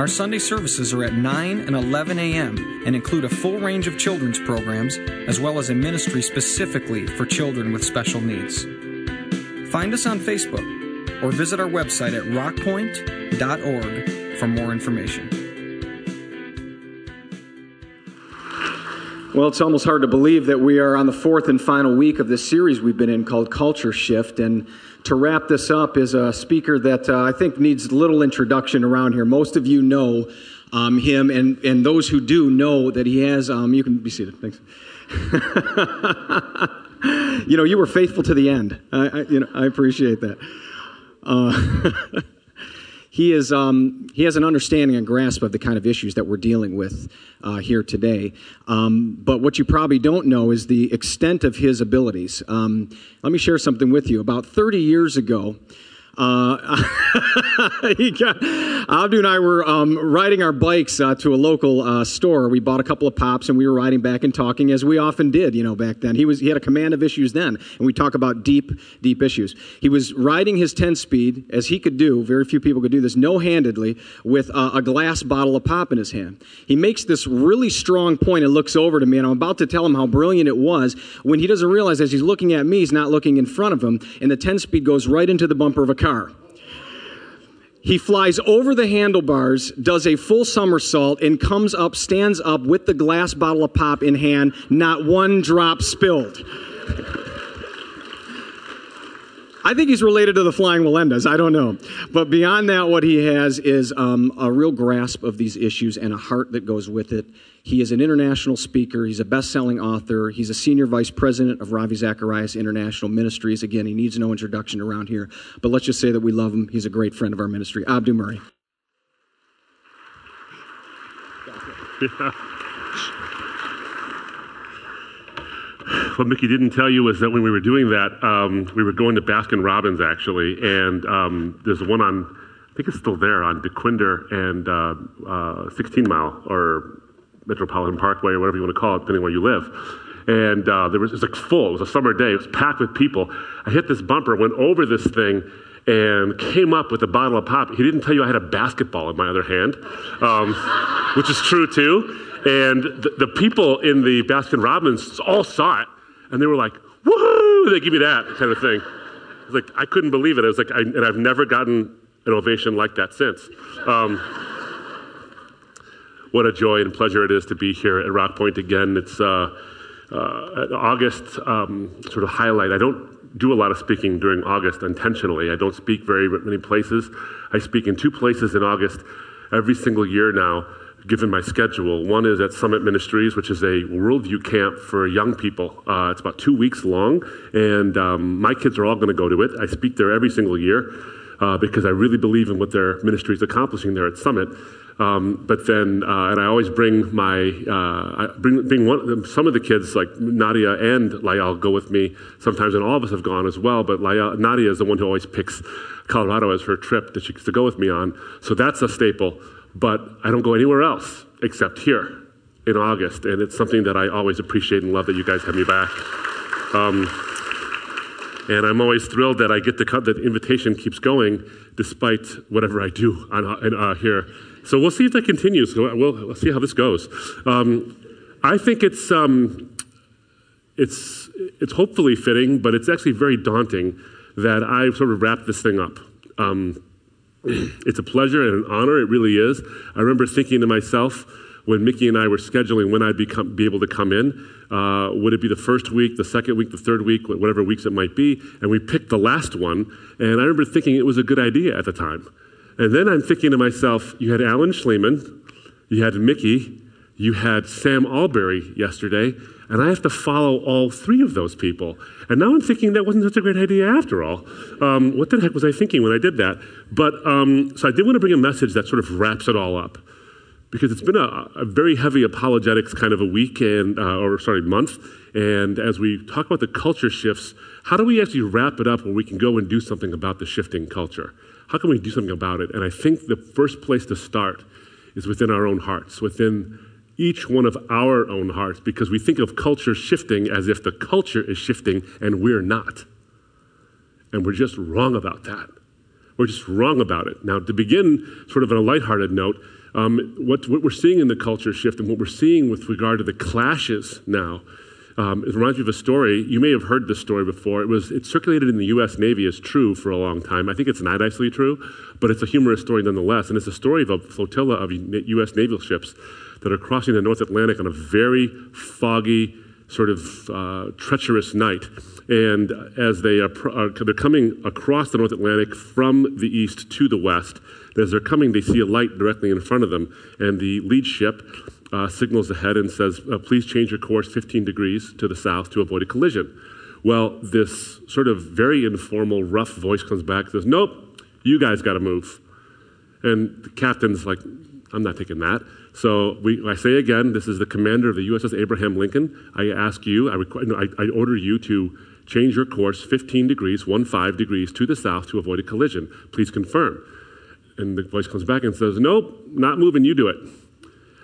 Our Sunday services are at 9 and 11 a.m. and include a full range of children's programs as well as a ministry specifically for children with special needs. Find us on Facebook or visit our website at rockpointe.org for more information. Well, it's almost hard to believe that we are on the fourth and final week of this series we've been in called Culture Shift. And to wrap this up is a speaker that uh, I think needs little introduction around here. Most of you know um, him, and, and those who do know that he has. Um, you can be seated. Thanks. you know, you were faithful to the end. I, I you know, I appreciate that. Uh, he is um, he has an understanding and grasp of the kind of issues that we're dealing with uh, here today. Um, but what you probably don't know is the extent of his abilities. Um, let me share something with you. About 30 years ago, uh, got, Abdu and I were um, riding our bikes uh, to a local uh, store. We bought a couple of pops, and we were riding back and talking as we often did, you know, back then. He was he had a command of issues then, and we talk about deep, deep issues. He was riding his 10 speed as he could do. Very few people could do this, no-handedly, with uh, a glass bottle of pop in his hand. He makes this really strong point and looks over to me, and I'm about to tell him how brilliant it was when he doesn't realize as he's looking at me, he's not looking in front of him, and the 10 speed goes right into the bumper of a car. He flies over the handlebars, does a full somersault, and comes up, stands up with the glass bottle of pop in hand, not one drop spilled. I think he's related to the Flying Melendez. I don't know. But beyond that, what he has is um, a real grasp of these issues and a heart that goes with it. He is an international speaker. He's a best selling author. He's a senior vice president of Ravi Zacharias International Ministries. Again, he needs no introduction around here. But let's just say that we love him. He's a great friend of our ministry. Abdu Murray. Yeah. What Mickey didn't tell you was that when we were doing that, um, we were going to Baskin Robbins actually, and um, there's one on, I think it's still there on Dequindre and uh, uh, 16 Mile or Metropolitan Parkway or whatever you want to call it, depending where you live. And uh, there was, it was like full. It was a summer day. It was packed with people. I hit this bumper, went over this thing, and came up with a bottle of pop. He didn't tell you I had a basketball in my other hand, um, which is true too. And the, the, people in the Baskin Robbins all saw it, and they were like, "Woohoo!" They give me that kind of thing. I like, I couldn't believe it. I was like, I, and I've never gotten an ovation like that since. Um, what a joy and pleasure it is to be here at Rockpointe again. It's uh, uh, August um, sort of highlight. I don't do a lot of speaking during August intentionally. I don't speak very many places. I speak in two places in August every single year now given my schedule. One is at Summit Ministries, which is a worldview camp for young people. Uh, it's about two weeks long, and um, my kids are all going to go to it. I speak there every single year uh, because I really believe in what their ministry is accomplishing there at Summit. Um, but then, uh, and I always bring my, uh, I bring, bring one, some of the kids, like Nadia and Layal, go with me sometimes, and all of us have gone as well. But Layal, Nadia is the one who always picks Colorado as her trip that she gets to go with me on. So that's a staple but I don't go anywhere else except here in August. And it's something that I always appreciate and love that you guys have me back. Um, and I'm always thrilled that I get to come, that the invitation keeps going despite whatever I do on, uh, here. So we'll see if that continues. We'll, we'll see how this goes. Um, I think it's, um, it's, it's hopefully fitting, but it's actually very daunting that I sort of wrap this thing up. Um, it's a pleasure and an honor. It really is. I remember thinking to myself when Mickey and I were scheduling when I'd be able to come in, uh, would it be the first week, the second week, the third week, whatever weeks it might be? And we picked the last one. And I remember thinking it was a good idea at the time. And then I'm thinking to myself, you had Alan Shlemon, you had Mickey, you had Sam Allberry yesterday, and I have to follow all three of those people. And now I'm thinking that wasn't such a great idea after all. Um, what the heck was I thinking when I did that? But um, so I did want to bring a message that sort of wraps it all up. because it's been a, a, very heavy apologetics kind of a week and uh, or sorry month and as we talk about the culture shifts how do we actually wrap it up where we can go and do something about the shifting culture how can we do something about it and i think the first place to start is within our own hearts within each one of our own hearts because we think of culture shifting as if the culture is shifting and we're not and we're just wrong about that we're just wrong about it now to begin sort of on a lighthearted note um, what, what we're seeing in the culture shift and what we're seeing with regard to the clashes now, um, it reminds me of a story. You may have heard this story before. It was it circulated in the U.S. Navy as true for a long time. I think it's not actually true, but it's a humorous story nonetheless. And it's a story of a flotilla of U.S. naval ships that are crossing the North Atlantic on a very foggy, sort of uh, treacherous night. And as they are, they're coming across the North Atlantic from the east to the west, as they're coming, they see a light directly in front of them, and the lead ship uh, signals ahead and says, uh, Please change your course 15 degrees to the south to avoid a collision. Well, this sort of very informal, rough voice comes back says, Nope, you guys got to move. And the captain's like, I'm not taking that. So we, I say again, this is the commander of the USS Abraham Lincoln. I ask you, I, requ- no, I, I order you to change your course 15 degrees, 1 5 degrees to the south to avoid a collision. Please confirm. And the voice comes back and says, Nope, not moving, you do it.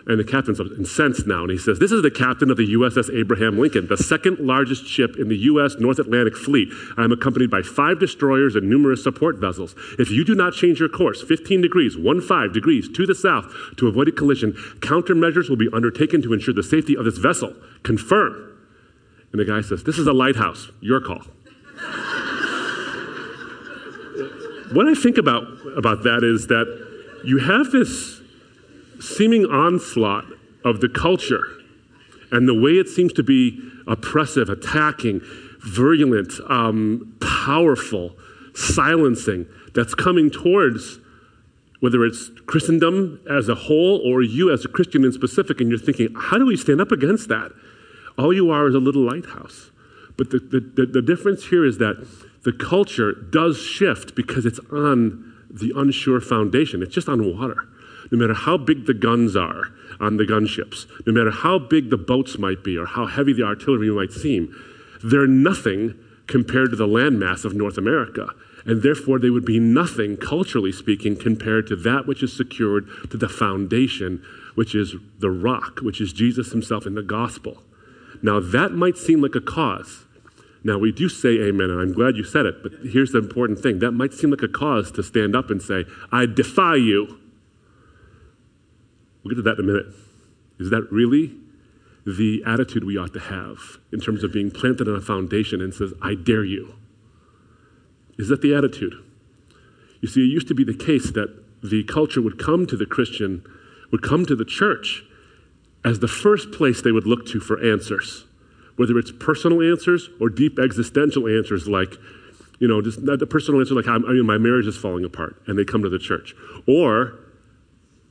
And the captain's incensed now, and he says, This is the captain of the USS Abraham Lincoln, the second largest ship in the U.S. North Atlantic Fleet. I am accompanied by five destroyers and numerous support vessels. If you do not change your course 15 degrees, 1 5 degrees to the south to avoid a collision, countermeasures will be undertaken to ensure the safety of this vessel. Confirm. And the guy says, This is a lighthouse. Your call. what I think about, about that is that you have this seeming onslaught of the culture and the way it seems to be oppressive, attacking, virulent, um, powerful, silencing that's coming towards whether it's Christendom as a whole or you as a Christian in specific, and you're thinking, how do we stand up against that? All you are is a little lighthouse. But the, the, the difference here is that the culture does shift because it's on the unsure foundation. It's just on water. No matter how big the guns are on the gunships, no matter how big the boats might be or how heavy the artillery might seem, they're nothing compared to the landmass of North America. And therefore, they would be nothing, culturally speaking, compared to that which is secured to the foundation, which is the rock, which is Jesus himself in the gospel. Now, that might seem like a cause now, we do say amen, and I'm glad you said it, but here's the important thing. That might seem like a cause to stand up and say, I defy you. We'll get to that in a minute. Is that really the attitude we ought to have in terms of being planted on a foundation and says, I dare you? Is that the attitude? You see, it used to be the case that the culture would come to the Christian, would come to the church as the first place they would look to for answers whether it's personal answers or deep existential answers like, you know, just the personal answer like, I mean, my marriage is falling apart, and they come to the church. Or,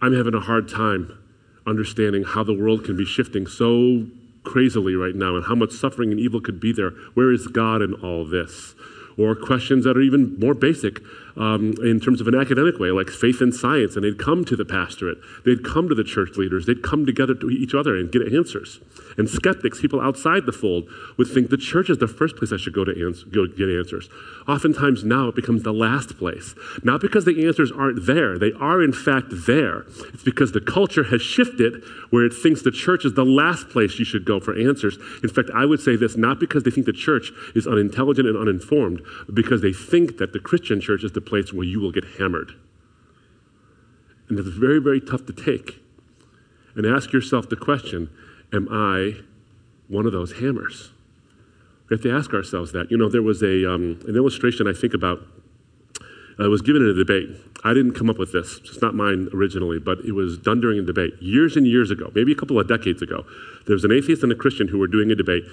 I'm having a hard time understanding how the world can be shifting so crazily right now and how much suffering and evil could be there. Where is God in all this? Or questions that are even more basic um, in terms of an academic way, like faith and science, and they'd come to the pastorate, they'd come to the church leaders, they'd come together to each other and get answers. And skeptics, people outside the fold, would think the church is the first place I should go to go get answers. Oftentimes now it becomes the last place. Not because the answers aren't there, they are in fact there. It's because the culture has shifted where it thinks the church is the last place you should go for answers. In fact, I would say this not because they think the church is unintelligent and uninformed, but because they think that the Christian church is the place where you will get hammered. And it's very, very tough to take. And ask yourself the question Am I one of those hammers? We have to ask ourselves that. You know, there was a, um, an illustration I think about. Uh, was given in a debate. I didn't come up with this. It's not mine originally, but it was done during a debate years and years ago, maybe a couple of decades ago. There was an atheist and a Christian who were doing a debate,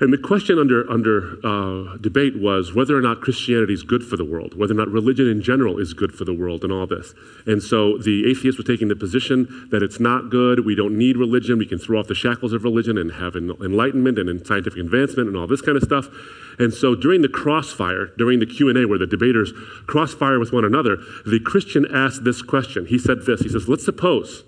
and the question under, under uh, debate was whether or not Christianity is good for the world, whether or not religion in general is good for the world, and all this. And so the atheists were taking the position that it's not good, we don't need religion, we can throw off the shackles of religion and have enlightenment and scientific advancement and all this kind of stuff. And so during the crossfire, during the Q&A where the debaters crossfire with one another, the Christian asked this question. He said this, he says, let's suppose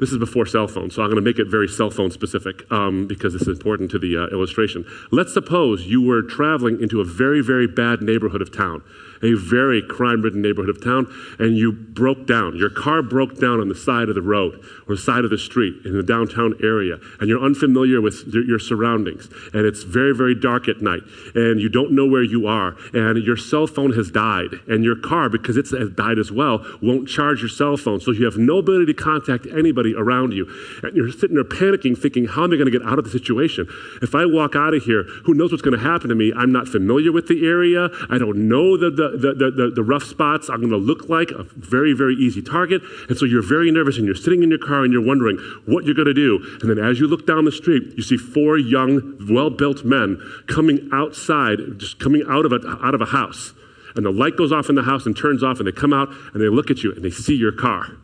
This is before cell phones, so I'm going to make it very cell phone specific um, because this is important to the uh, illustration. Let's suppose you were traveling into a very, very bad neighborhood of town a very crime ridden neighborhood of town, and you broke down. Your car broke down on the side of the road or side of the street in the downtown area, and you're unfamiliar with your surroundings, and it's very, very dark at night, and you don't know where you are, and your cell phone has died, and your car, because it's died as well, won't charge your cell phone, so you have no ability to contact anybody around you. And you're sitting there panicking, thinking, how am I going to get out of the situation? If I walk out of here, who knows what's going to happen to me? I'm not familiar with the area. I don't know the, the, the, the, the, rough spots are going to look like a very, very easy target. And so you're very nervous and you're sitting in your car and you're wondering what you're going to do. And then as you look down the street, you see four young, well built men coming outside, just coming out of, a, out of a house. And the light goes off in the house and turns off, and they come out and they look at you and they see your car.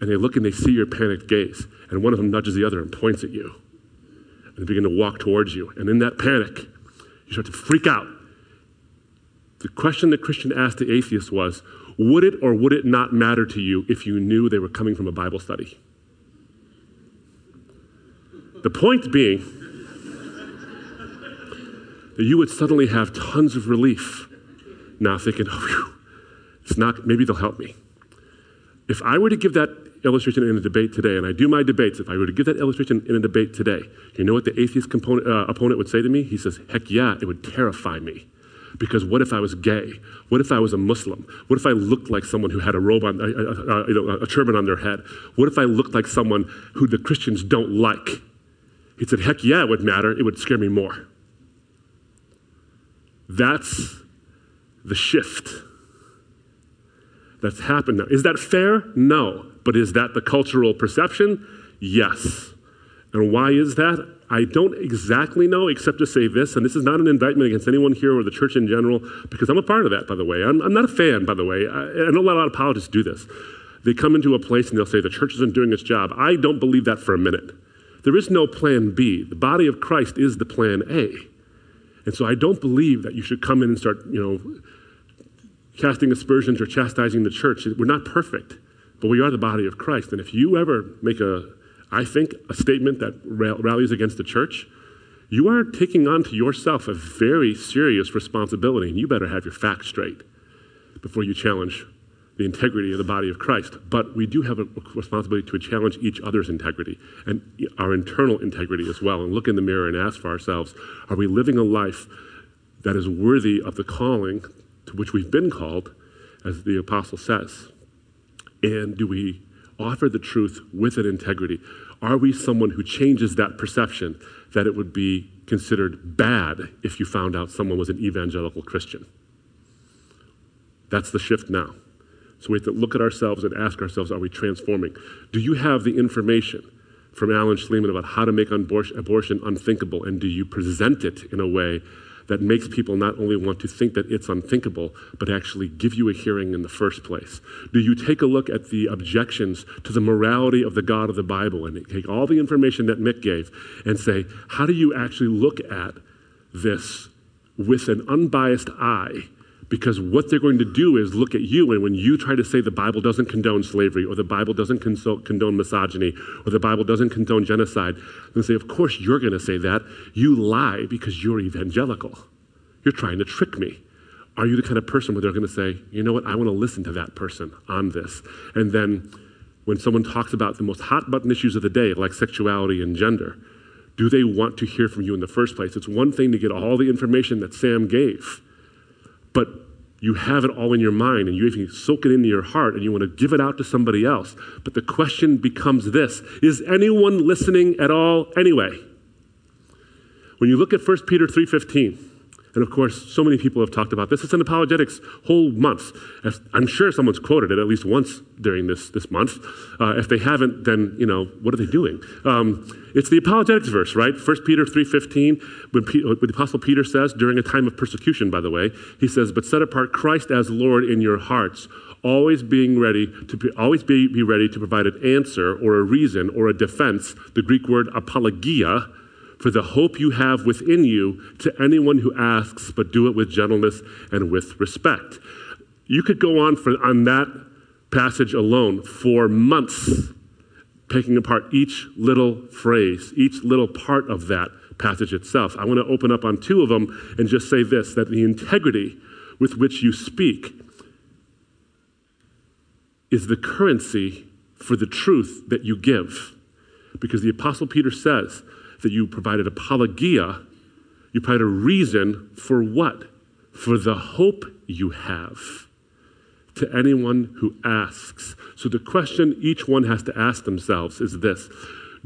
And they look and they see your panicked gaze. And one of them nudges the other and points at you. And they begin to walk towards you. And in that panic, you start to freak out the question the Christian asked the atheist was Would it or would it not matter to you if you knew they were coming from a Bible study? The point being that you would suddenly have tons of relief now thinking, oh, whew, it's not, maybe they'll help me. If I were to give that illustration in a debate today, and I do my debates, if I were to give that illustration in a debate today, you know what the atheist component, uh, opponent would say to me? He says, heck yeah, it would terrify me. Because what if I was gay? What if I was a Muslim? What if I looked like someone who had a robe on, a, a, a, a turban on their head? What if I looked like someone who the Christians don't like? He said, heck yeah, it would matter. It would scare me more. That's the shift that's happened now. Is that fair? No. But is that the cultural perception? Yes. And why is that? I don't exactly know, except to say this, and this is not an indictment against anyone here or the church in general, because I'm a part of that, by the way. I'm, I'm not a fan, by the way. I, I know a lot of apologists do this. They come into a place and they'll say the church isn't doing its job. I don't believe that for a minute. There is no plan B. The body of Christ is the plan A. And so I don't believe that you should come in and start, you know, casting aspersions or chastising the church. We're not perfect, but we are the body of Christ. And if you ever make a I think, a statement that rallies against the church, you are taking on to yourself a very serious responsibility, and you better have your facts straight before you challenge the integrity of the body of Christ. But we do have a responsibility to challenge each other's integrity and our internal integrity as well, and look in the mirror and ask for ourselves are we living a life that is worthy of the calling to which we've been called, as the apostle says? And do we offer the truth with an integrity? Are we someone who changes that perception that it would be considered bad if you found out someone was an evangelical Christian? That's the shift now. So we have to look at ourselves and ask ourselves are we transforming? Do you have the information from Alan Shlemon about how to make abortion unthinkable? And do you present it in a way that makes people not only want to think that it's unthinkable, but actually give you a hearing in the first place? Do you take a look at the objections to the morality of the God of the Bible and take all the information that Mick gave and say, how do you actually look at this with an unbiased eye because what they're going to do is look at you, and when you try to say the Bible doesn't condone slavery, or the Bible doesn't condone misogyny, or the Bible doesn't condone genocide, they say, Of course you're going to say that. You lie because you're evangelical. You're trying to trick me. Are you the kind of person where they're going to say, You know what? I want to listen to that person on this. And then when someone talks about the most hot button issues of the day, like sexuality and gender, do they want to hear from you in the first place? It's one thing to get all the information that Sam gave but you have it all in your mind and you even soak it into your heart and you want to give it out to somebody else. But the question becomes this Is anyone listening at all anyway? When you look at 1 Peter 3:15, and of course, so many people have talked about this. It's an apologetics whole month. I'm sure someone's quoted it at least once during this, this month. Uh, if they haven't, then, you know, what are they doing? Um, it's the apologetics verse, right? 1 Peter 3.15, when, P- when the Apostle Peter says, during a time of persecution, by the way, he says, but set apart Christ as Lord in your hearts, always being ready to be, always be, be ready to provide an answer or a reason or a defense, the Greek word apologia, for the hope you have within you to anyone who asks, but do it with gentleness and with respect. You could go on for, on that passage alone for months picking apart each little phrase, each little part of that passage itself. I want to open up on two of them and just say this that the integrity with which you speak is the currency for the truth that you give. Because the Apostle Peter says that you provided apologia, you provided a reason for what? For the hope you have to anyone who asks. So the question each one has to ask themselves is this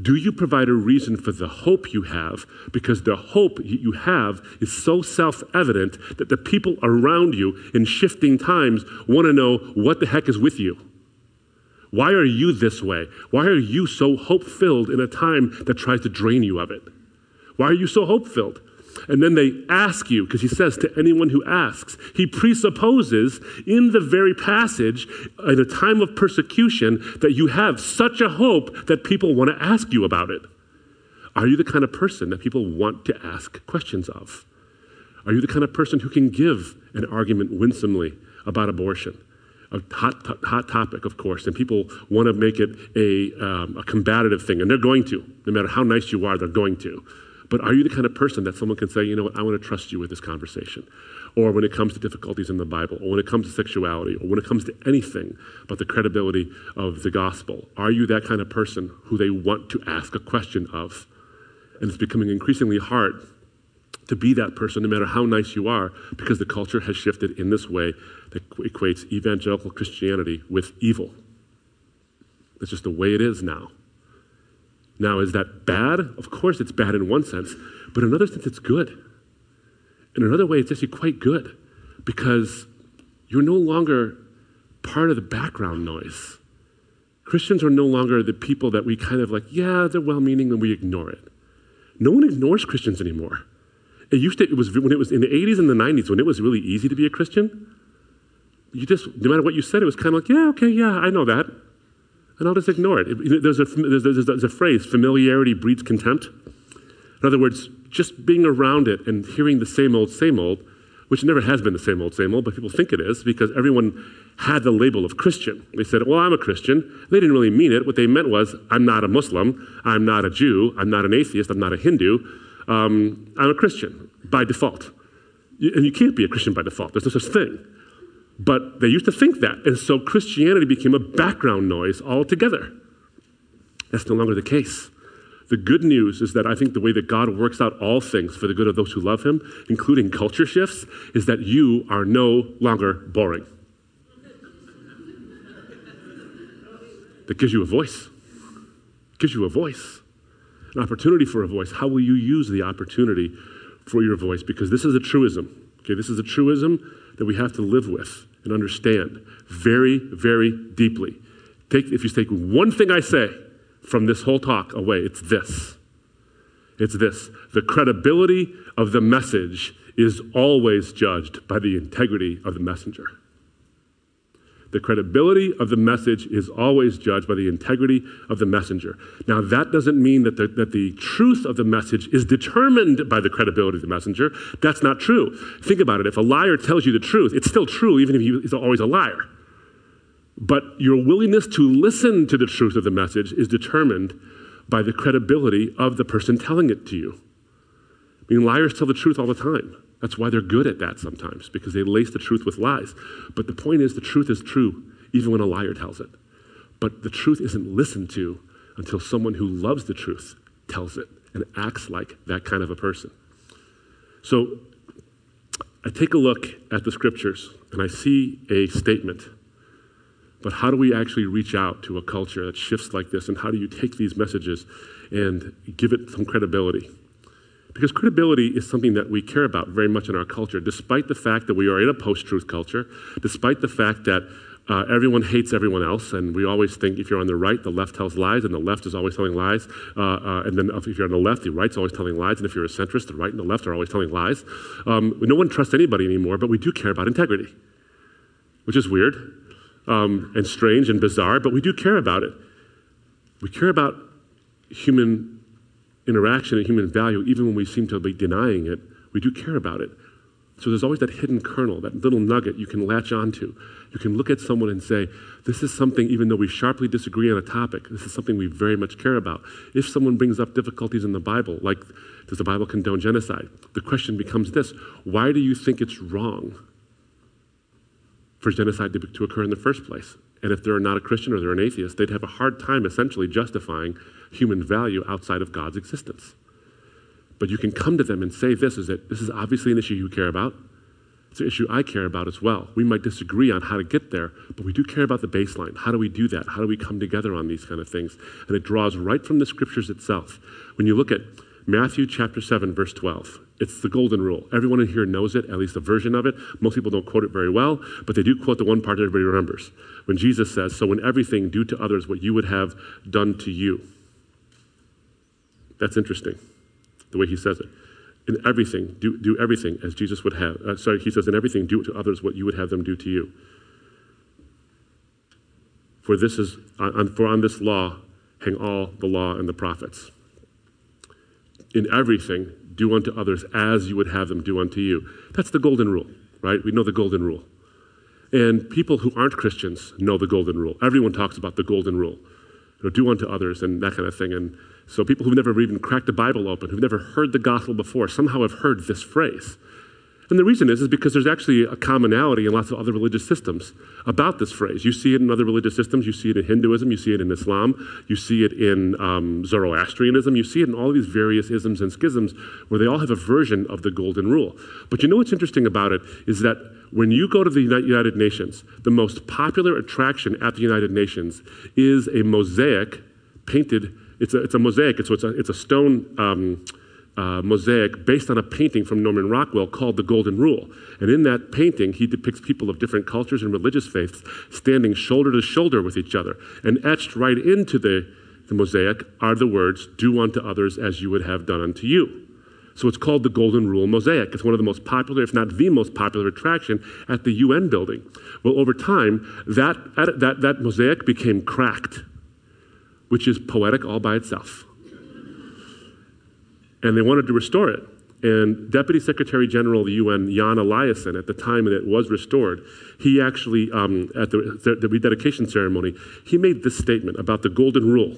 Do you provide a reason for the hope you have? Because the hope you have is so self evident that the people around you in shifting times want to know what the heck is with you. Why are you this way? Why are you so hope filled in a time that tries to drain you of it? Why are you so hope filled? And then they ask you, because he says to anyone who asks, he presupposes in the very passage, at a time of persecution, that you have such a hope that people want to ask you about it. Are you the kind of person that people want to ask questions of? Are you the kind of person who can give an argument winsomely about abortion? A hot, hot topic, of course, and people want to make it a, um, a combative thing, and they're going to. No matter how nice you are, they're going to. But are you the kind of person that someone can say, you know what, I want to trust you with this conversation? Or when it comes to difficulties in the Bible, or when it comes to sexuality, or when it comes to anything but the credibility of the gospel, are you that kind of person who they want to ask a question of? And it's becoming increasingly hard to be that person no matter how nice you are because the culture has shifted in this way that equates evangelical Christianity with evil. That's just the way it is now. Now, is that bad? Of course, it's bad in one sense, but in another sense, it's good. In another way, it's actually quite good because you're no longer part of the background noise. Christians are no longer the people that we kind of like, yeah, they're well meaning, and we ignore it. No one ignores Christians anymore. It used to, it was when it was in the 80s and the 90s when it was really easy to be a Christian. You just, no matter what you said, it was kind of like, yeah, okay, yeah, I know that and I'll just ignore it. There's a, there's, there's, there's a phrase familiarity breeds contempt. In other words, just being around it and hearing the same old, same old, which never has been the same old, same old, but people think it is because everyone had the label of Christian. They said, Well, I'm a Christian. They didn't really mean it. What they meant was, I'm not a Muslim, I'm not a Jew, I'm not an atheist, I'm not a Hindu, um, I'm a Christian by default. And you can't be a Christian by default, there's no such thing. But they used to think that. And so Christianity became a background noise altogether. That's no longer the case. The good news is that I think the way that God works out all things for the good of those who love Him, including culture shifts, is that you are no longer boring. that gives you a voice. Gives you a voice, an opportunity for a voice. How will you use the opportunity for your voice? Because this is a truism. Okay, this is a truism that we have to live with and understand very, very deeply. Take, if you take one thing I say from this whole talk away, it's this. It's this. The credibility of the message is always judged by the integrity of the messenger. The credibility of the message is always judged by the integrity of the messenger. Now, that doesn't mean that the, that the truth of the message is determined by the credibility of the messenger. That's not true. Think about it. If a liar tells you the truth, it's still true, even if he's always a liar. But your willingness to listen to the truth of the message is determined by the credibility of the person telling it to you. I mean, liars tell the truth all the time. That's why they're good at that sometimes, because they lace the truth with lies. But the point is, the truth is true, even when a liar tells it. But the truth isn't listened to until someone who loves the truth tells it and acts like that kind of a person. So I take a look at the scriptures and I see a statement. But how do we actually reach out to a culture that shifts like this? And how do you take these messages and give it some credibility? Because credibility is something that we care about very much in our culture, despite the fact that we are in a post truth culture, despite the fact that uh, everyone hates everyone else, and we always think if you're on the right, the left tells lies, and the left is always telling lies. Uh, uh, and then if you're on the left, the right's always telling lies, and if you're a centrist, the right and the left are always telling lies. Um, no one trusts anybody anymore, but we do care about integrity, which is weird um, and strange and bizarre, but we do care about it. We care about human interaction and human value, even when we seem to be denying it, we do care about it. So there's always that hidden kernel, that little nugget you can latch onto. You can look at someone and say, This is something, even though we sharply disagree on a topic, this is something we very much care about. If someone brings up difficulties in the Bible, like does the Bible condone genocide? The question becomes this Why do you think it's wrong for genocide to, to occur in the first place? And if they're not a Christian or they're an atheist, they'd have a hard time essentially justifying human value outside of God's existence. But you can come to them and say this is that this is obviously an issue you care about. It's an issue I care about as well. We might disagree on how to get there, but we do care about the baseline. How do we do that? How do we come together on these kind of things? And it draws right from the scriptures itself. When you look at Matthew chapter 7, verse 12, it's the golden rule. Everyone in here knows it, at least a version of it. Most people don't quote it very well, but they do quote the one part that everybody remembers. When Jesus says, So in everything, do to others what you would have done to you. That's interesting, the way he says it in everything, do, do everything as Jesus would have. Uh, sorry, he says, in everything, do to others what you would have them do to you. For this is, on, for on this law hang all the law and the prophets. In everything, do unto others as you would have them do unto you. That's the golden rule, right? We know the golden rule. And people who aren't Christians know the golden rule. Everyone talks about the golden rule. You know, do unto others and that kind of thing. And so people who've never even cracked the Bible open, who've never heard the gospel before, somehow have heard this phrase. And the reason is, is because there's actually a commonality in lots of other religious systems about this phrase. You see it in other religious systems. You see it in Hinduism. You see it in Islam. You see it in um, Zoroastrianism. You see it in all these various isms and schisms where they all have a version of the golden rule. But you know what's interesting about it is that when you go to the United Nations, the most popular attraction at the United Nations is a mosaic painted it's a, it's a mosaic, it's, it's, a, it's a stone um, uh, mosaic based on a painting from Norman Rockwell called The Golden Rule. And in that painting, he depicts people of different cultures and religious faiths standing shoulder to shoulder with each other. And etched right into the, the mosaic are the words, Do unto others as you would have done unto you. So it's called the Golden Rule Mosaic. It's one of the most popular, if not the most popular attraction at the UN building. Well, over time, that, that, that mosaic became cracked which is poetic all by itself. And they wanted to restore it. And Deputy Secretary General of the UN, Jan Eliasson, at the time that it was restored, he actually, um, at the, the rededication ceremony, he made this statement about the Golden Rule.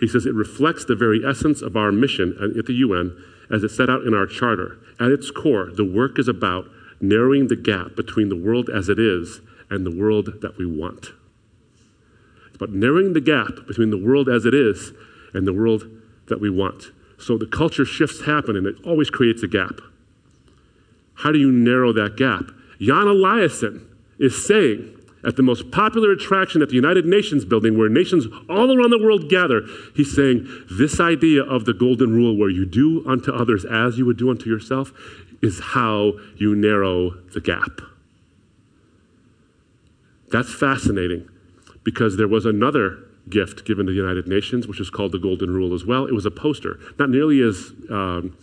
He says, It reflects the very essence of our mission at the UN as it's set out in our charter. At its core, the work is about narrowing the gap between the world as it is and the world that we want It's about narrowing the gap between the world as it is and the world that we want. So the culture shifts happen and it always creates a gap. How do you narrow that gap? Jan Eliasson is saying at the most popular attraction at the United Nations building, where nations all around the world gather, he's saying this idea of the golden rule, where you do unto others as you would do unto yourself, is how you narrow the gap. That's fascinating because there was another gift given to the United Nations, which is called the Golden Rule as well. It was a poster, not nearly as um,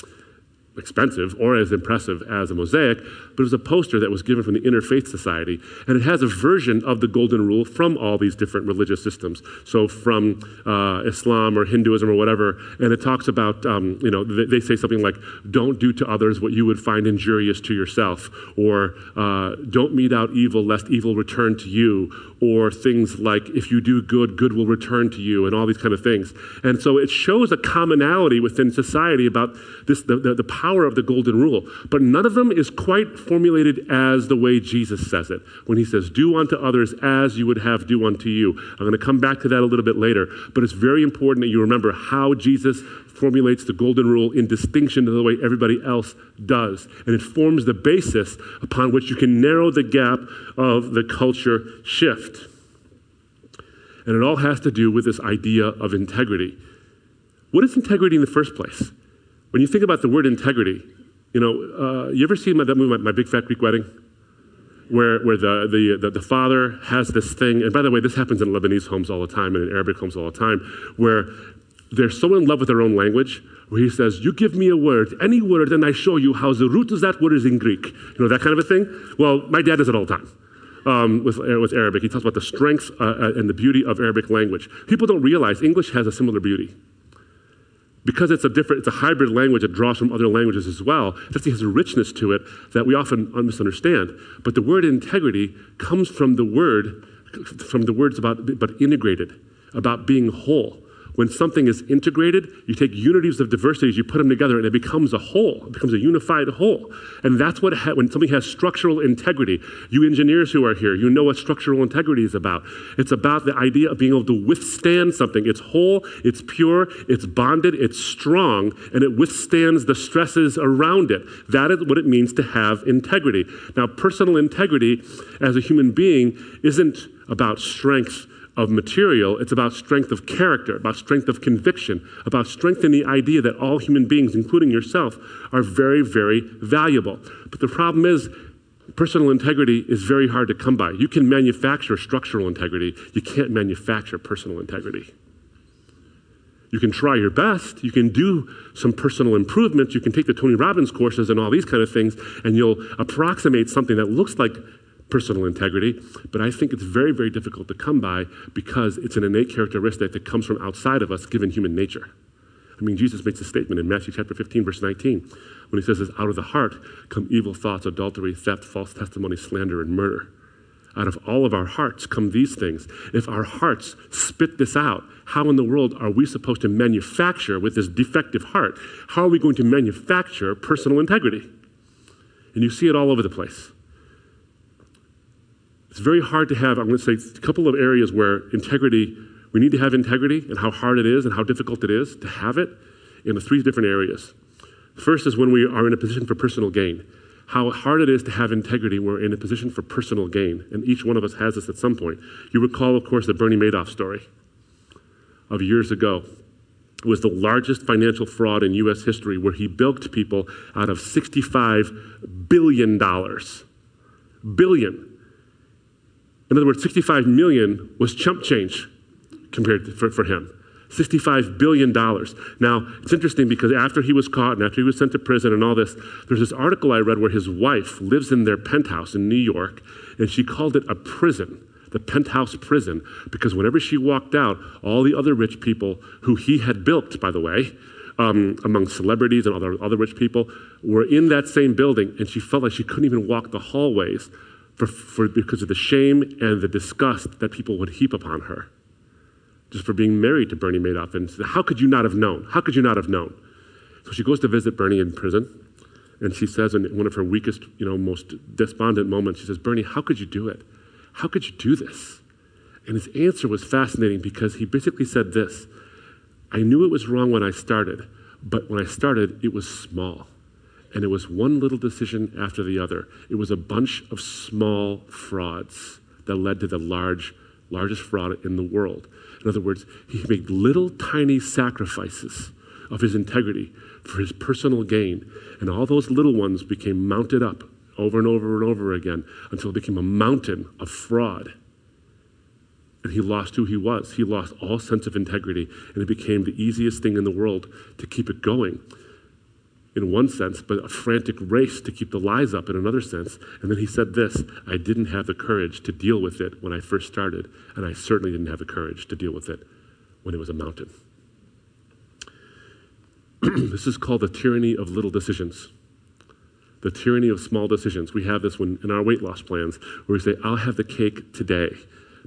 expensive or as impressive as a mosaic, but it was a poster that was given from the Interfaith Society. And it has a version of the Golden Rule from all these different religious systems. So from uh, Islam or Hinduism or whatever. And it talks about, um, you know, they, they, say something like, don't do to others what you would find injurious to yourself, or uh, don't mete out evil lest evil return to you, or things like, if you do good, good will return to you, and all these kind of things. And so it shows a commonality within society about this, the, the, the power of the Golden Rule. But none of them is quite formulated as the way Jesus says it when he says, Do unto others as you would have do unto you. I'm going to come back to that a little bit later, but it's very important that you remember how Jesus formulates the golden rule in distinction to the way everybody else does. And it forms the basis upon which you can narrow the gap of the culture shift. And it all has to do with this idea of integrity. What is integrity in the first place? When you think about the word integrity, you know, uh, you ever seen that movie, my, my, Big Fat Greek Wedding? Where, where the, the, the, the, father has this thing, and by the way, this happens in Lebanese homes all the time and in Arabic homes all the time, where they're so in love with their own language, where he says, You give me a word, any word, and I show you how the root of that word is in Greek. You know, that kind of a thing? Well, my dad does it all the time. Um, with, uh, with Arabic. He talks about the strength uh, uh, and the beauty of Arabic language. People don't realize English has a similar beauty. Because it's a different, it's a hybrid language that draws from other languages as well, it actually has a richness to it that we often misunderstand. But the word integrity comes from the word, from the words about, but integrated, about being whole. When something is integrated, you take unities of diversities, you put them together, and it becomes a whole. It becomes a unified whole. And that's what, ha- when something has structural integrity, you engineers who are here, you know what structural integrity is about. It's about the idea of being able to withstand something. It's whole, it's pure, it's bonded, it's strong, and it withstands the stresses around it. That is what it means to have integrity. Now, personal integrity as a human being isn't about strength of material, it's about strength of character, about strength of conviction, about strength in the idea that all human beings, including yourself, are very, very valuable. But the problem is, personal integrity is very hard to come by. You can manufacture structural integrity, you can't manufacture personal integrity. You can try your best. You can do some personal improvements. You can take the Tony Robbins courses and all these kind of things, and you'll approximate something that looks like personal integrity, but I think it's very, very difficult to come by because it's an innate characteristic that comes from outside of us given human nature. I mean, Jesus makes a statement in Matthew chapter 15, verse 19, when he says, Out of the heart come evil thoughts, adultery, theft, false testimony, slander, and murder. Out of all of our hearts come these things. If our hearts spit this out, how in the world are we supposed to manufacture with this defective heart? How are we going to manufacture personal integrity? And you see it all over the place. It's very hard to have, I'm going to say a couple of areas where integrity, we need to have integrity and how hard it is and how difficult it is to have it in the three different areas. First is when we are in a position for personal gain. How hard it is to have integrity we're in a position for personal gain. And each one of us has this at some point. You recall, of course, the Bernie Madoff story of years ago. It was the largest financial fraud in U.S. history where he bilked people out of $65 billion. Billion. In other words, 65 million was chump change compared to, for, for him. $65 billion. Now, it's interesting because after he was caught and after he was sent to prison and all this, there's this article I read where his wife lives in their penthouse in New York, and she called it a prison, the penthouse prison, because whenever she walked out, all the other rich people who he had built, by the way, um, among celebrities and other, other rich people, were in that same building, and she felt like she couldn't even walk the hallways for, for, because of the shame and the disgust that people would heap upon her just for being married to Bernie Madoff. And how could you not have known? How could you not have known? So she goes to visit Bernie in prison, and she says in one of her weakest, you know, most despondent moments, she says, Bernie, how could you do it? How could you do this? And his answer was fascinating because he basically said this I knew it was wrong when I started, but when I started, it was small. And it was one little decision after the other. It was a bunch of small frauds that led to the large, largest fraud in the world. In other words, he made little tiny sacrifices of his integrity for his personal gain. And all those little ones became mounted up over and over and over again until it became a mountain of fraud. And he lost who he was. He lost all sense of integrity, and it became the easiest thing in the world to keep it going in one sense, but a frantic race to keep the lies up in another sense. And then he said this I didn't have the courage to deal with it when I first started, and I certainly didn't have the courage to deal with it when it was a mountain. this is called the tyranny of little decisions. The tyranny of small decisions. We have this when, in our weight loss plans where we say, I'll have the cake today,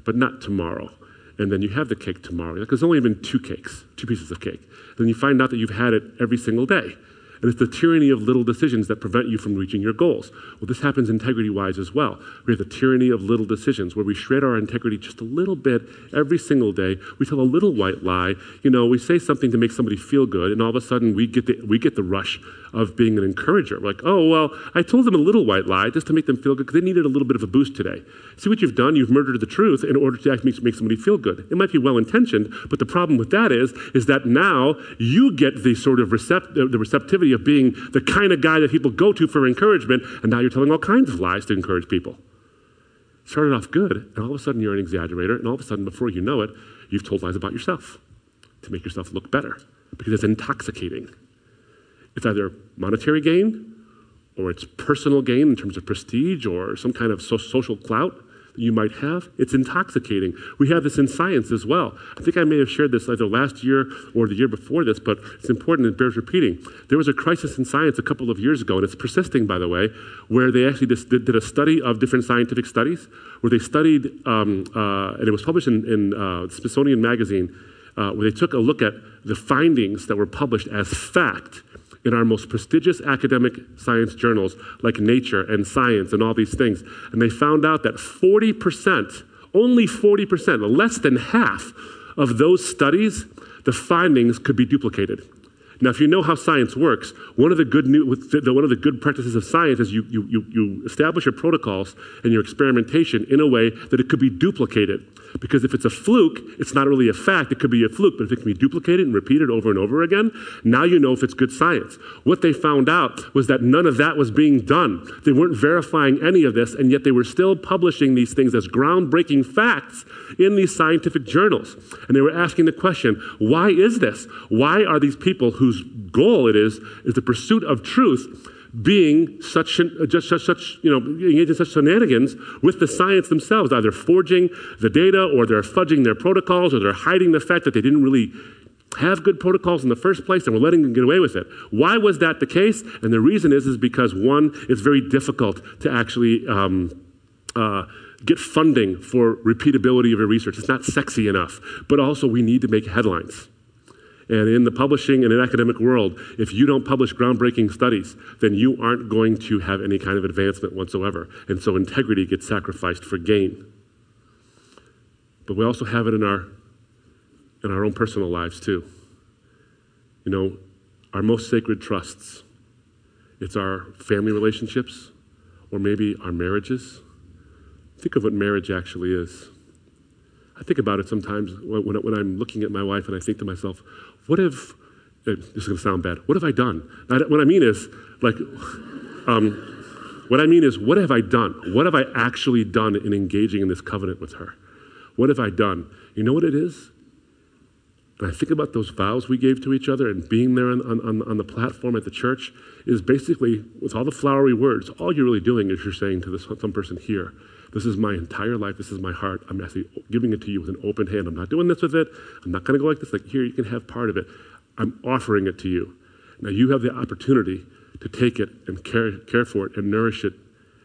but not tomorrow. And then you have the cake tomorrow. Like there's only been two cakes, two pieces of cake. Then you find out that you've had it every single day. And it's the tyranny of little decisions that prevent you from reaching your goals. Well, this happens integrity wise as well. We have the tyranny of little decisions where we shred our integrity just a little bit every single day. We tell a little white lie. You know, we say something to make somebody feel good, and all of a sudden we get the, we get the rush of being an encourager. We're like, oh, well, I told them a little white lie just to make them feel good because they needed a little bit of a boost today. See what you've done? You've murdered the truth in order to make, make somebody feel good. It might be well intentioned, but the problem with that is, is that now you get the sort of recept- the receptivity of being the kind of guy that people go to for encouragement, and now you're telling all kinds of lies to encourage people. Started off good, and all of a sudden you're an exaggerator, and all of a sudden, before you know it, you've told lies about yourself to make yourself look better because it's intoxicating. It's either monetary gain or it's personal gain in terms of prestige or some kind of so- social clout you might have. It's intoxicating. We have this in science as well. I think I may have shared this either last year or the year before this, but it's important and it bears repeating. There was a crisis in science a couple of years ago, and it's persisting, by the way, where they actually did, a study of different scientific studies, where they studied, um, uh, and it was published in, in uh, Smithsonian Magazine, uh, where they took a look at the findings that were published as fact in our most prestigious academic science journals like Nature and Science and all these things. And they found out that 40%, only 40%, less than half of those studies, the findings could be duplicated. Now, if you know how science works, one of the good new, one of the good practices of science is you, you, you establish your protocols and your experimentation in a way that it could be duplicated. Because if it's a fluke, it's not really a fact. It could be a fluke, but if it can be duplicated and repeated over and over again, now you know if it's good science. What they found out was that none of that was being done. They weren't verifying any of this, and yet they were still publishing these things as groundbreaking facts in these scientific journals. And they were asking the question why is this? Why are these people whose goal it is, is the pursuit of truth? being such, just such, such, you know, engaged in such shenanigans with the science themselves, either forging the data or they're fudging their protocols or they're hiding the fact that they didn't really have good protocols in the first place and we're letting them get away with it. Why was that the case? And the reason is, is because one, it's very difficult to actually um, uh, get funding for repeatability of your research. It's not sexy enough. But also, we need to make headlines. And in the publishing and in academic world, if you don't publish groundbreaking studies, then you aren't going to have any kind of advancement whatsoever. And so integrity gets sacrificed for gain. But we also have it in our in our own personal lives too. You know, our most sacred trusts. It's our family relationships or maybe our marriages. Think of what marriage actually is. I think about it sometimes when, when, I'm looking at my wife and I think to myself, what uh, this is going to sound bad, what have I done? What I mean is, like, um, what I mean is, what have I done? What have I actually done in engaging in this covenant with her? What have I done? You know what it is? And I think about those vows we gave to each other and being there on, on, on the platform at the church is basically, with all the flowery words, all you're really doing is you're saying to this, some person here, this is my entire life. This is my heart. I'm actually giving it to you with an open hand. I'm not doing this with it. I'm not going to go like this. Like, here, you can have part of it. I'm offering it to you. Now, you have the opportunity to take it and care, care for it and nourish it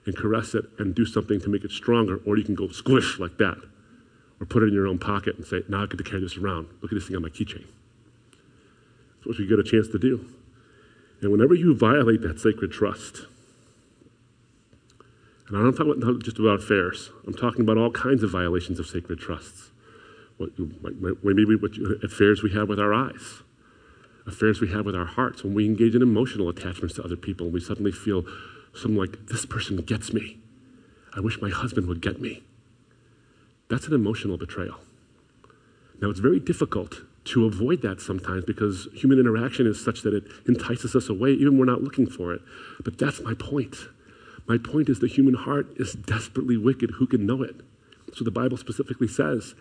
and caress it and do something to make it stronger, or you can go squish like that or put it in your own pocket and say, now I get to carry this around. Look at this thing on my keychain. That's what you get a chance to do. And whenever you violate that sacred trust, and I'm not talking about just about affairs. I'm talking about all kinds of violations of sacred trusts. What, maybe what uh, affairs we have with our eyes, affairs we have with our hearts. When we engage in emotional attachments to other people, and we suddenly feel something like, this person gets me. I wish my husband would get me. That's an emotional betrayal. Now, it's very difficult to avoid that sometimes because human interaction is such that it entices us away, even when we're not looking for it. But that's my point. My point is the human heart is desperately wicked. Who can know it? So the Bible specifically says.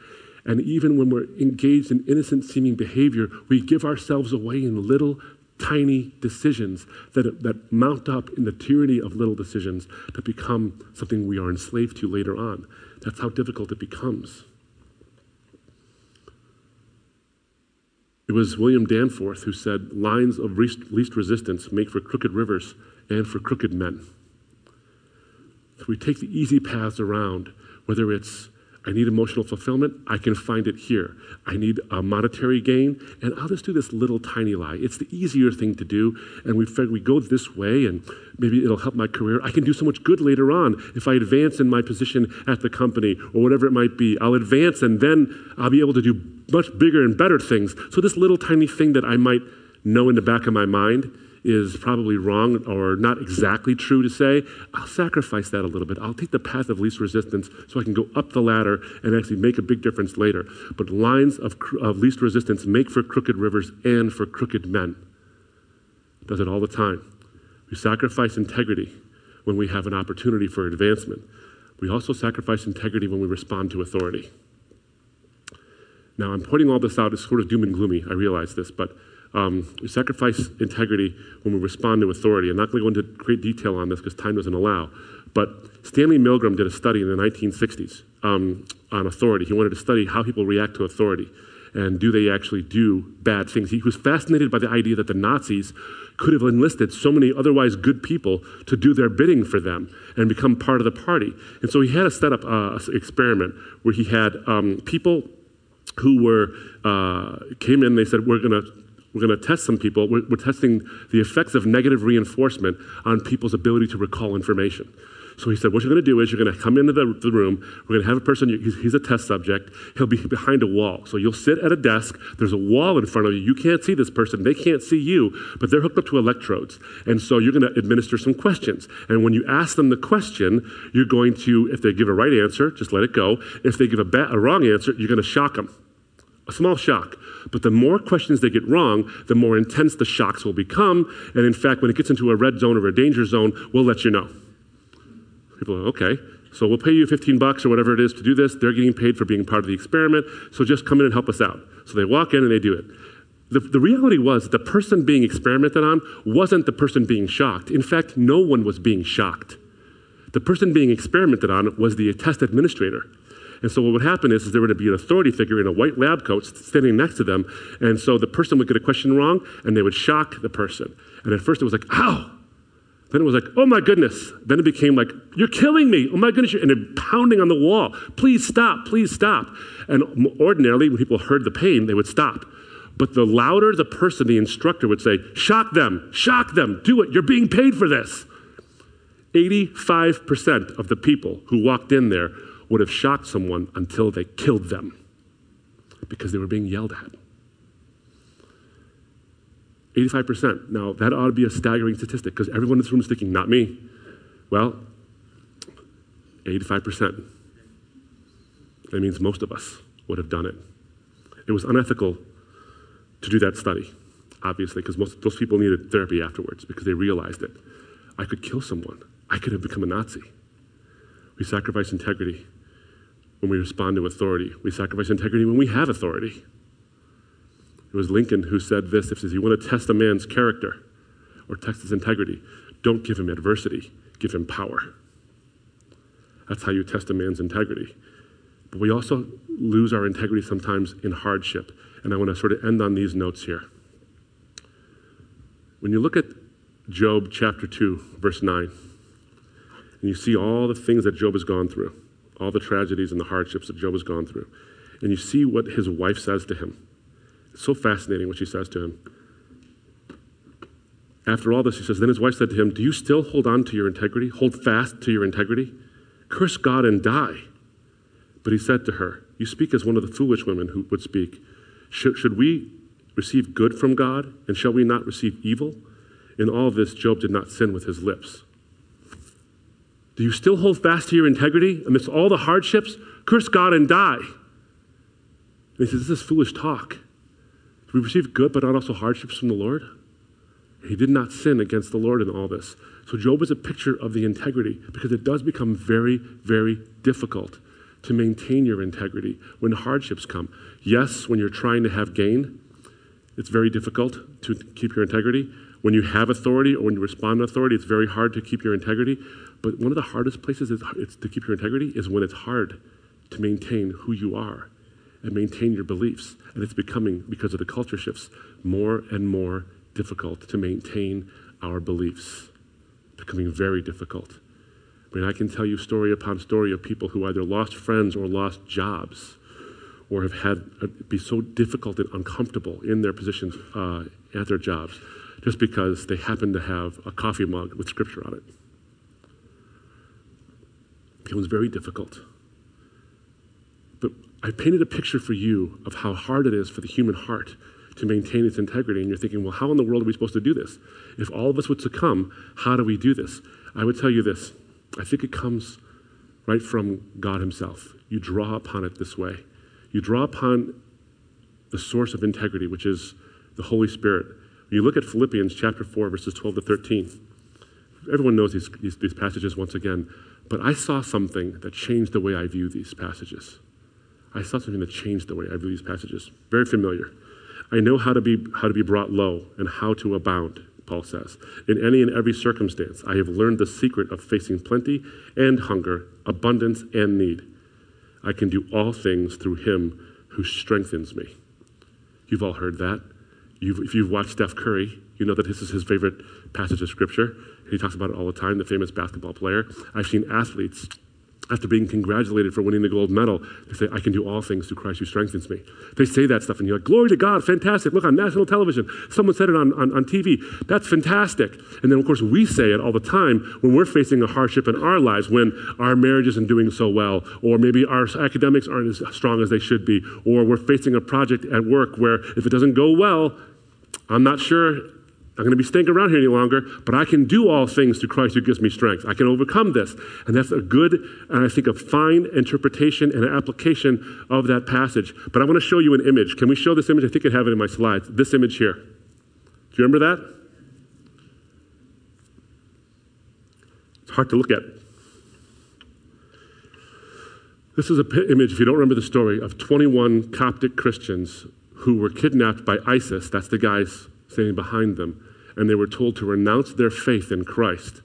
And even when we're engaged in innocent seeming behavior, we give ourselves away in little tiny decisions that, that mount up in the tyranny of little decisions that become something we are enslaved to later on. That's how difficult it becomes. It was William Danforth who said, Lines of least resistance make for crooked rivers and for crooked men. If we take the easy paths around, whether it's I need emotional fulfillment, I can find it here. I need a monetary gain, and I'll just do this little tiny lie. It's the easier thing to do, and we figure we go this way, and maybe it'll help my career. I can do so much good later on if I advance in my position at the company or whatever it might be. I'll advance, and then I'll be able to do much bigger and better things. So, this little tiny thing that I might know in the back of my mind is probably wrong or not exactly true to say, I'll sacrifice that a little bit. I'll take the path of least resistance so I can go up the ladder and actually make a big difference later. But lines of, of least resistance make for crooked rivers and for crooked men. Does it all the time. We sacrifice integrity when we have an opportunity for advancement. We also sacrifice integrity when we respond to authority. Now, I'm pointing all this out as sort of doom and gloomy. I realize this, but Um, we sacrifice integrity when we respond to authority. I'm not going to go into great detail on this because time doesn't allow. But Stanley Milgram did a study in the 1960s um, on authority. He wanted to study how people react to authority and do they actually do bad things. He was fascinated by the idea that the Nazis could have enlisted so many otherwise good people to do their bidding for them and become part of the party. And so he had to set up an experiment where he had um, people who were uh, came in. They said, "We're going to we're going to test some people. We're, we're, testing the effects of negative reinforcement on people's ability to recall information. So he said, What you're going to do is you're going to come into the, the room. We're going to have a person, he's, he's, a test subject. He'll be behind a wall. So you'll sit at a desk. There's a wall in front of you. You can't see this person. They can't see you, but they're hooked up to electrodes. And so you're going to administer some questions. And when you ask them the question, you're going to, if they give a right answer, just let it go. If they give a, ba- a wrong answer, you're going to shock them. Small shock. But the more questions they get wrong, the more intense the shocks will become. And in fact, when it gets into a red zone or a danger zone, we'll let you know. People are, okay, so we'll pay you 15 bucks or whatever it is to do this. They're getting paid for being part of the experiment, so just come in and help us out. So they walk in and they do it. The, the reality was the person being experimented on wasn't the person being shocked. In fact, no one was being shocked. The person being experimented on was the test administrator. And so what would happen is, is there would be an authority figure in a white lab coat standing next to them. And so the person would get a question wrong and they would shock the person. And at first it was like, ow. Then it was like, oh my goodness. Then it became like, you're killing me. Oh my goodness. And pounding on the wall. Please stop. Please stop. And ordinarily, when people heard the pain, they would stop. But the louder the person, the instructor would say, shock them, shock them, do it. You're being paid for this. 85% of the people who walked in there would have shot someone until they killed them because they were being yelled at. 85%. Now, that ought to be a staggering statistic because everyone in this room is thinking, not me. Well, 85%. That means most of us would have done it. It was unethical to do that study, obviously, because most those people needed therapy afterwards because they realized it. I could kill someone. I could have become a Nazi. We sacrifice integrity when we respond to authority. We sacrifice integrity when we have authority. It was Lincoln who said this if you want to test a man's character or test his integrity, don't give him adversity, give him power. That's how you test a man's integrity. But we also lose our integrity sometimes in hardship. And I want to sort of end on these notes here. When you look at Job chapter 2, verse 9, and you see all the things that Job has gone through, all the tragedies and the hardships that Job has gone through. And you see what his wife says to him. It's so fascinating what she says to him. After all this, he says, Then his wife said to him, Do you still hold on to your integrity? Hold fast to your integrity? Curse God and die. But he said to her, You speak as one of the foolish women who would speak. Should, should we receive good from God, and shall we not receive evil? In all this, Job did not sin with his lips. Do you still hold fast to your integrity amidst all the hardships? Curse God and die. And he says, This is foolish talk. We receive good but not also hardships from the Lord? He did not sin against the Lord in all this. So Job is a picture of the integrity because it does become very, very difficult to maintain your integrity when hardships come. Yes, when you're trying to have gain, it's very difficult to keep your integrity. When you have authority or when you respond to authority, it's very hard to keep your integrity. But one of the hardest places is, to keep your integrity is when it's hard to maintain who you are and maintain your beliefs. And it's becoming, because of the culture shifts, more and more difficult to maintain our beliefs. Becoming very difficult. I mean, I can tell you story upon story of people who either lost friends or lost jobs or have had it be so difficult and uncomfortable in their positions uh, at their jobs just because they happen to have a coffee mug with scripture on it. It was very difficult. But I've painted a picture for you of how hard it is for the human heart to maintain its integrity. And you're thinking, well, how in the world are we supposed to do this? If all of us would succumb, how do we do this? I would tell you this I think it comes right from God Himself. You draw upon it this way. You draw upon the source of integrity, which is the Holy Spirit. When you look at Philippians chapter 4, verses 12 to 13, everyone knows these, these, these passages once again. But I saw something that changed the way I view these passages. I saw something that changed the way I view these passages. Very familiar. I know how to be how to be brought low and how to abound. Paul says, in any and every circumstance, I have learned the secret of facing plenty and hunger, abundance and need. I can do all things through him who strengthens me. You've all heard that. You've, if you've watched Steph Curry, you know that this is his favorite passage of scripture. He talks about it all the time, the famous basketball player. I've seen athletes after being congratulated for winning the gold medal, they say, I can do all things through Christ who strengthens me. They say that stuff, and you're like, Glory to God, fantastic. Look on national television. Someone said it on, on, on TV. That's fantastic. And then, of course, we say it all the time when we're facing a hardship in our lives, when our marriage isn't doing so well, or maybe our academics aren't as strong as they should be, or we're facing a project at work where if it doesn't go well, I'm not sure I'm going to be staying around here any longer, but I can do all things through Christ who gives me strength. I can overcome this. And that's a good, and I think a fine interpretation and application of that passage. But I want to show you an image. Can we show this image? I think I have it in my slides. This image here. Do you remember that? It's hard to look at. This is an image, if you don't remember the story, of 21 Coptic Christians who were kidnapped by ISIS. That's the guys standing behind them, and they were told to renounce their faith in Christ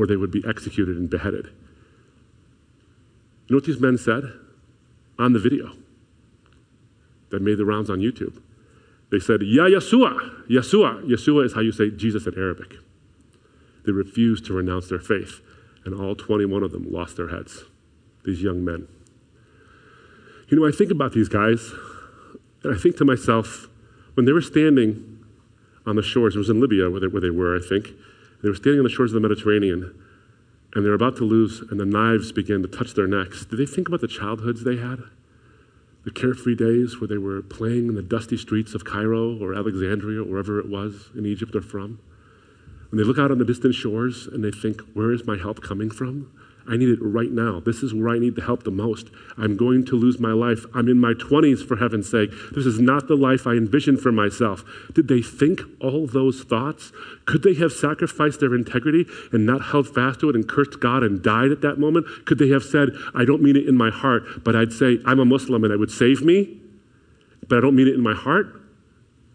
or they would be executed and beheaded. You know what these men said on the video that made the rounds on YouTube? They said, Ya Yeshua, Yeshua. Yeshua is how you say Jesus in Arabic. They refused to renounce their faith, and all 21 of them lost their heads, these young men. You know, I think about these guys, and I think to myself, when they were standing on the shores. It was in Libya where they, where they were, I think. They were standing on the shores of the Mediterranean, and they're about to lose, and the knives began to touch their necks. Did they think about the childhoods they had? The carefree days where they were playing in the dusty streets of Cairo or Alexandria or wherever it was in Egypt they're from? When they look out on the distant shores and they think, where is my help coming from? I need it right now. This is where I need the help the most. I'm going to lose my life. I'm in my 20s, for heaven's sake. This is not the life I envisioned for myself. Did they think all those thoughts? Could they have sacrificed their integrity and not held fast to it and cursed God and died at that moment? Could they have said, I don't mean it in my heart, but I'd say, I'm a Muslim and it would save me, but I don't mean it in my heart?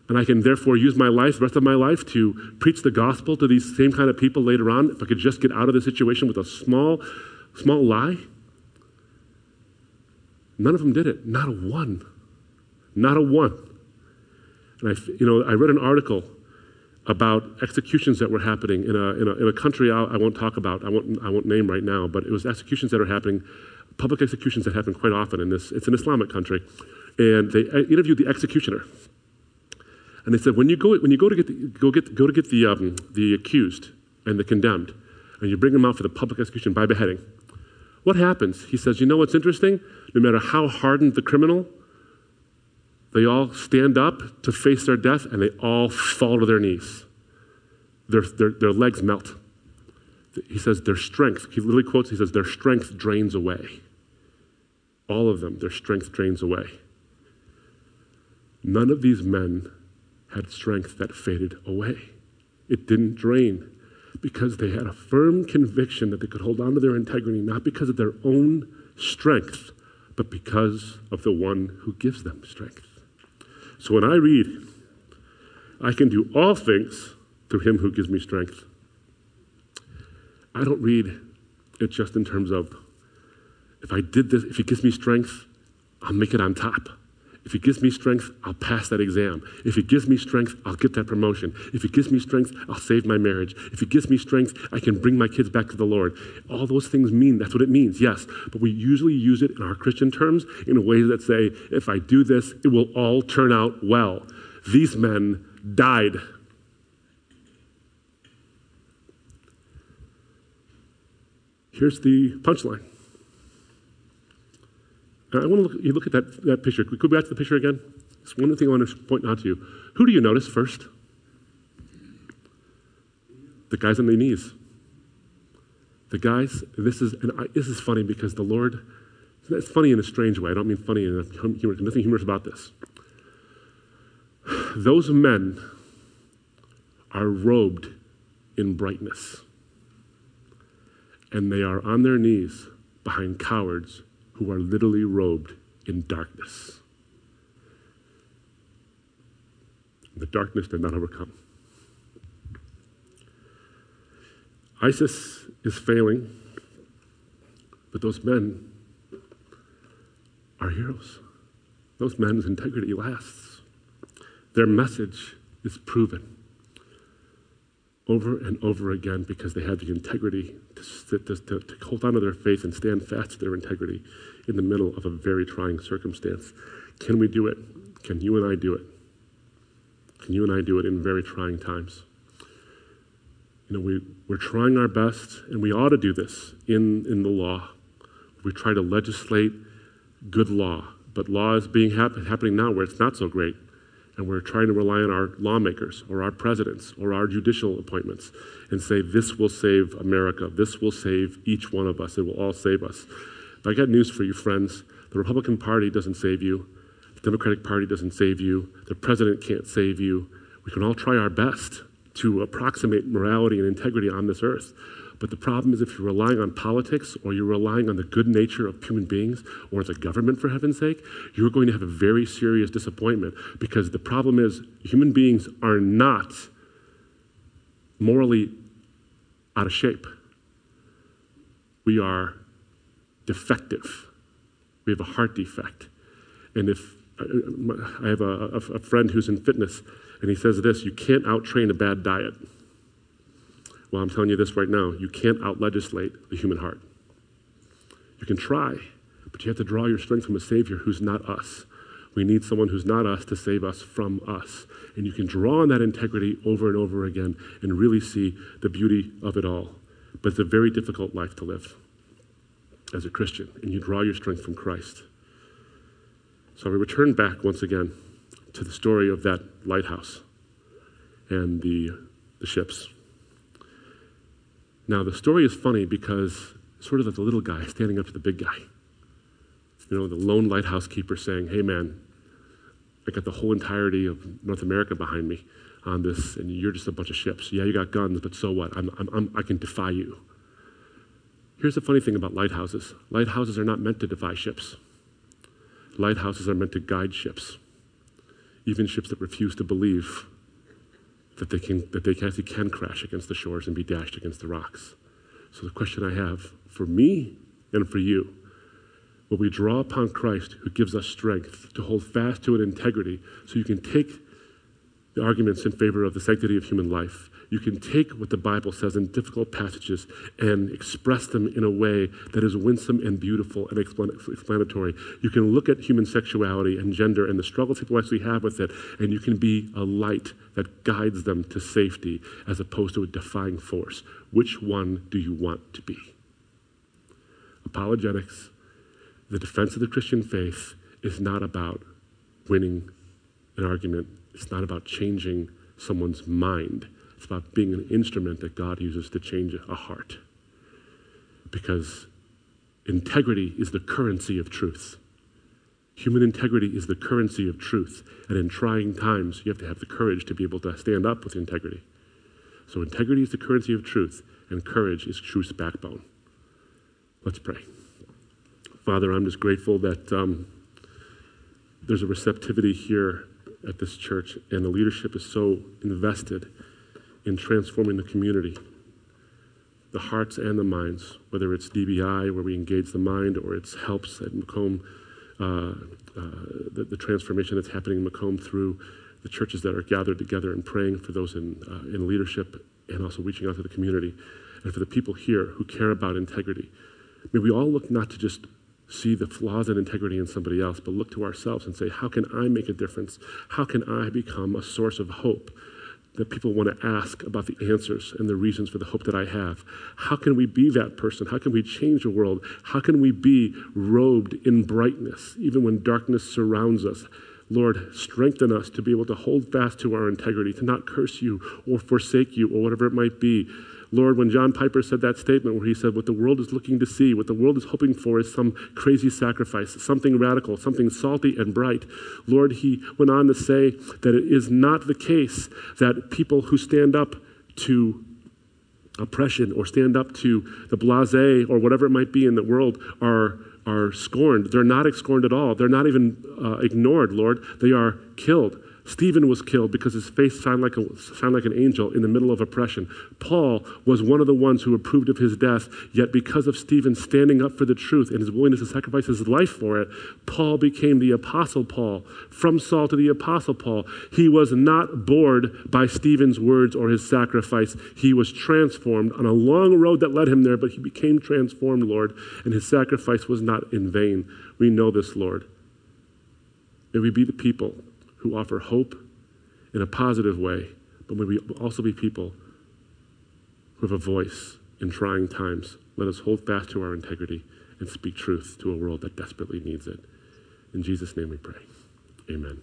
And I can therefore use my life, the rest of my life, to preach the gospel to these same kind of people later on. If I could just get out of the situation with a small, small lie. None of them did it. Not a one. Not a one. And I, you know, I read an article about executions that were happening in a, in a, in a country I, I, won't talk about, I won't, I won't name right now, but it was executions that are happening, public executions that happen quite often in this, it's an Islamic country. And they interviewed the executioner. And they said, when you go, when you go to get the, go get, go to get the, um, the accused and the condemned, and you bring them out for the public execution by beheading, what happens? He says, you know what's interesting? No matter how hardened the criminal, they all stand up to face their death and they all fall to their knees. Their, their, their legs melt. He says, their strength, he literally quotes, he says, their strength drains away. All of them, their strength drains away. None of these men had strength that faded away. It didn't drain because they had a firm conviction that they could hold on to their integrity, not because of their own strength, but because of the one who gives them strength. So when I read, I can do all things through him who gives me strength, I don't read it just in terms of if I did this, if he gives me strength, I'll make it on top. If it gives me strength, I'll pass that exam. If it gives me strength, I'll get that promotion. If it gives me strength, I'll save my marriage. If it gives me strength, I can bring my kids back to the Lord. All those things mean that's what it means, yes. But we usually use it in our Christian terms in a way that say, if I do this, it will all turn out well. These men died. Here's the punchline. I want to look, you look at that, that picture. Could we go back to the picture again? It's one thing I want to point out to you. Who do you notice first? The guys on their knees. The guys, this is, and I, this is funny because the Lord, it's funny in a strange way. I don't mean funny in a humorous, nothing humorous about this. Those men are robed in brightness. And they are on their knees behind cowards who are literally robed in darkness. the darkness did not overcome. ISIS is failing, but those men are heroes. Those men's integrity lasts. Their message is proven over and over again because they had the integrity to, to, to, hold on to their faith and stand fast to their integrity in the middle of a very trying circumstance. Can we do it? Can you and I do it? Can you and I do it in very trying times? You know, we, we're trying our best, and we ought to do this in, in the law. We try to legislate good law, but law is being hap- happening now where it's not so great and we're trying to rely on our lawmakers or our presidents or our judicial appointments and say, this will save America. This will save each one of us. It will all save us. But I got news for you, friends. The Republican Party doesn't save you. The Democratic Party doesn't save you. The president can't save you. We can all try our best to approximate morality and integrity on this earth. But the problem is if you're relying on politics or you're relying on the good nature of human beings or the government, for heaven's sake, you're going to have a very serious disappointment because the problem is human beings are not morally out of shape. We are defective. We have a heart defect. And if uh, uh, I have a, a, a friend who's in fitness, and he says this you can't outtrain a bad diet. Well, I'm telling you this right now you can't out legislate the human heart. You can try, but you have to draw your strength from a Savior who's not us. We need someone who's not us to save us from us. And you can draw on that integrity over and over again and really see the beauty of it all. But it's a very difficult life to live as a Christian, and you draw your strength from Christ. So we return back once again to the story of that lighthouse and the, the ships. Now, the story is funny because sort of the little guy standing up to the big guy. You know, the lone lighthouse keeper saying, Hey, man, I got the whole entirety of North America behind me on this, and you're just a bunch of ships. Yeah, you got guns, but so what? I'm, I'm, I'm, i can defy you. Here's the funny thing about lighthouses lighthouses are not meant to defy ships, lighthouses are meant to guide ships, even ships that refuse to believe that they can that they actually can crash against the shores and be dashed against the rocks. So the question I have for me and for you, will we draw upon Christ who gives us strength to hold fast to an integrity so you can take the arguments in favor of the sanctity of human life you can take what the Bible says in difficult passages and express them in a way that is winsome and beautiful and explanatory. You can look at human sexuality and gender and the struggles people actually have with it, and you can be a light that guides them to safety as opposed to a defying force. Which one do you want to be? Apologetics, the defense of the Christian faith, is not about winning an argument, it's not about changing someone's mind. It's about being an instrument that God uses to change a heart. Because integrity is the currency of truth. Human integrity is the currency of truth. And in trying times, you have to have the courage to be able to stand up with integrity. So, integrity is the currency of truth, and courage is truth's backbone. Let's pray. Father, I'm just grateful that um, there's a receptivity here at this church, and the leadership is so invested in transforming the community, the hearts and the minds, whether it's DBI, where we engage the mind, or it's helps at Macomb, uh, uh, the, the, transformation that's happening in Macomb through the churches that are gathered together and praying for those in, uh, in leadership and also reaching out to the community. And for the people here who care about integrity, may we all look not to just see the flaws and integrity in somebody else, but look to ourselves and say, how can I make a difference? How can I become a source of hope that people want to ask about the answers and the reasons for the hope that I have. How can we be that person? How can we change the world? How can we be robed in brightness even when darkness surrounds us? Lord, strengthen us to be able to hold fast to our integrity, to not curse you or forsake you or whatever it might be, Lord, when John Piper said that statement where he said, What the world is looking to see, what the world is hoping for is some crazy sacrifice, something radical, something salty and bright. Lord, he went on to say that it is not the case that people who stand up to oppression or stand up to the blase or whatever it might be in the world are, are scorned. They're not scorned at all. They're not even uh, ignored, Lord. They are killed. Stephen was killed because his face shined like, a, shined like an angel in the middle of oppression. Paul was one of the ones who approved of his death, yet because of Stephen standing up for the truth and his willingness to sacrifice his life for it, Paul became the Apostle Paul. From Saul to the Apostle Paul. He was not bored by Stephen's words or his sacrifice. He was transformed on a long road that led him there, but he became transformed, Lord, and his sacrifice was not in vain. We know this, Lord. May we be the people who offer hope in a positive way, but may we also be people who have a voice in trying times. Let us hold fast to our integrity and speak truth to a world that desperately needs it. In Jesus' name we pray. Amen.